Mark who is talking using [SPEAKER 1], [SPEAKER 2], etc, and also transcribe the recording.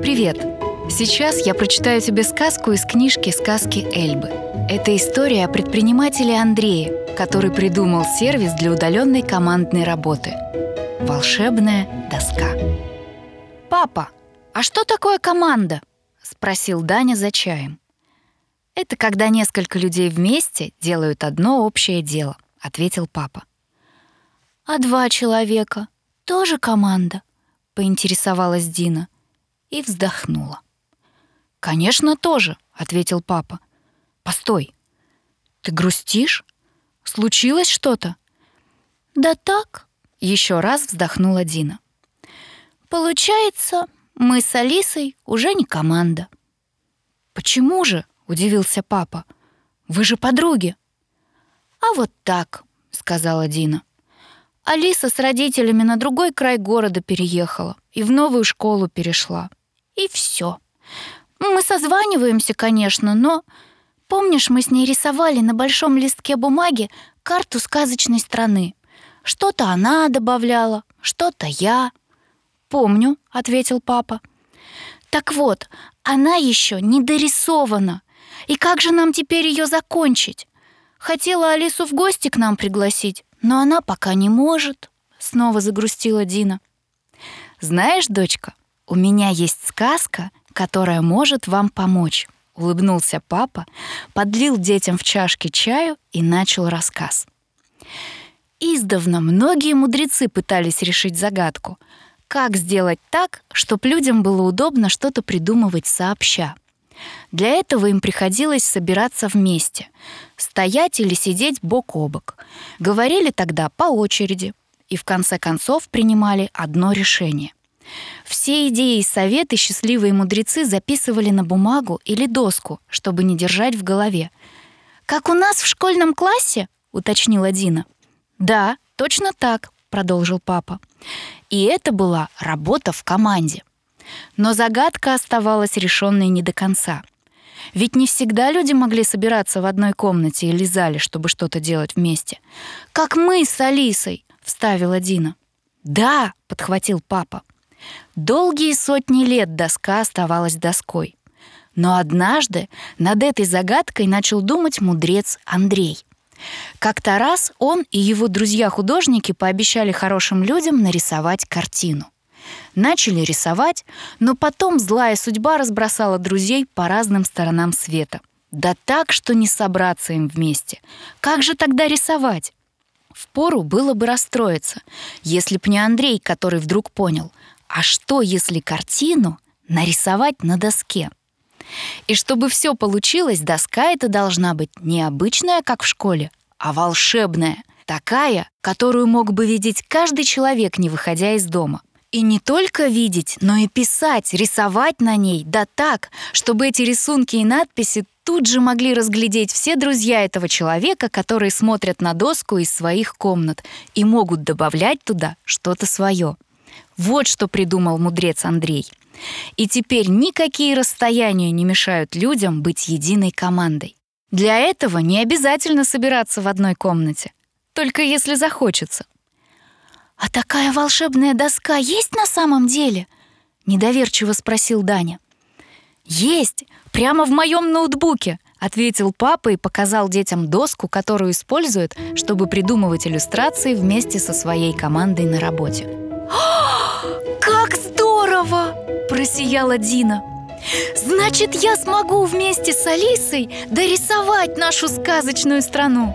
[SPEAKER 1] Привет! Сейчас я прочитаю тебе сказку из книжки «Сказки Эльбы». Это история о предпринимателе Андрее, который придумал сервис для удаленной командной работы. Волшебная доска. «Папа, а что такое команда?» — спросил Даня за чаем. «Это когда несколько людей вместе делают одно общее дело», — ответил папа. «А два человека тоже команда?» — поинтересовалась Дина и вздохнула. «Конечно, тоже», — ответил папа. «Постой, ты грустишь? Случилось что-то?» «Да так», — еще раз вздохнула Дина. «Получается, мы с Алисой уже не команда». «Почему же?» — удивился папа. «Вы же подруги». «А вот так», — сказала Дина. Алиса с родителями на другой край города переехала и в новую школу перешла. И все. Мы созваниваемся, конечно, но... Помнишь, мы с ней рисовали на большом листке бумаги карту сказочной страны? Что-то она добавляла, что-то я. «Помню», — ответил папа. «Так вот, она еще не дорисована. И как же нам теперь ее закончить? Хотела Алису в гости к нам пригласить, но она пока не может», — снова загрустила Дина. «Знаешь, дочка, у меня есть сказка, которая может вам помочь», — улыбнулся папа, подлил детям в чашки чаю и начал рассказ. Издавна многие мудрецы пытались решить загадку. Как сделать так, чтобы людям было удобно что-то придумывать сообща? Для этого им приходилось собираться вместе, стоять или сидеть бок о бок. Говорили тогда по очереди и в конце концов принимали одно решение. Все идеи и советы счастливые мудрецы записывали на бумагу или доску, чтобы не держать в голове. «Как у нас в школьном классе?» — уточнила Дина. «Да, точно так», — продолжил папа. И это была работа в команде. Но загадка оставалась решенной не до конца. Ведь не всегда люди могли собираться в одной комнате или зале, чтобы что-то делать вместе. «Как мы с Алисой!» — вставила Дина. «Да!» — подхватил папа. Долгие сотни лет доска оставалась доской. Но однажды над этой загадкой начал думать мудрец Андрей. Как-то раз он и его друзья-художники пообещали хорошим людям нарисовать картину. Начали рисовать, но потом злая судьба разбросала друзей по разным сторонам света. Да так, что не собраться им вместе. Как же тогда рисовать? Впору было бы расстроиться, если б не Андрей, который вдруг понял, а что, если картину нарисовать на доске? И чтобы все получилось, доска эта должна быть не обычная, как в школе, а волшебная, такая, которую мог бы видеть каждый человек, не выходя из дома. И не только видеть, но и писать, рисовать на ней, да так, чтобы эти рисунки и надписи тут же могли разглядеть все друзья этого человека, которые смотрят на доску из своих комнат и могут добавлять туда что-то свое. Вот что придумал мудрец Андрей. И теперь никакие расстояния не мешают людям быть единой командой. Для этого не обязательно собираться в одной комнате, только если захочется — «А такая волшебная доска есть на самом деле?» — недоверчиво спросил Даня. «Есть! Прямо в моем ноутбуке!» — ответил папа и показал детям доску, которую используют, чтобы придумывать иллюстрации вместе со своей командой на работе. «Как здорово!» — просияла Дина. «Значит, я смогу вместе с Алисой дорисовать нашу сказочную страну!»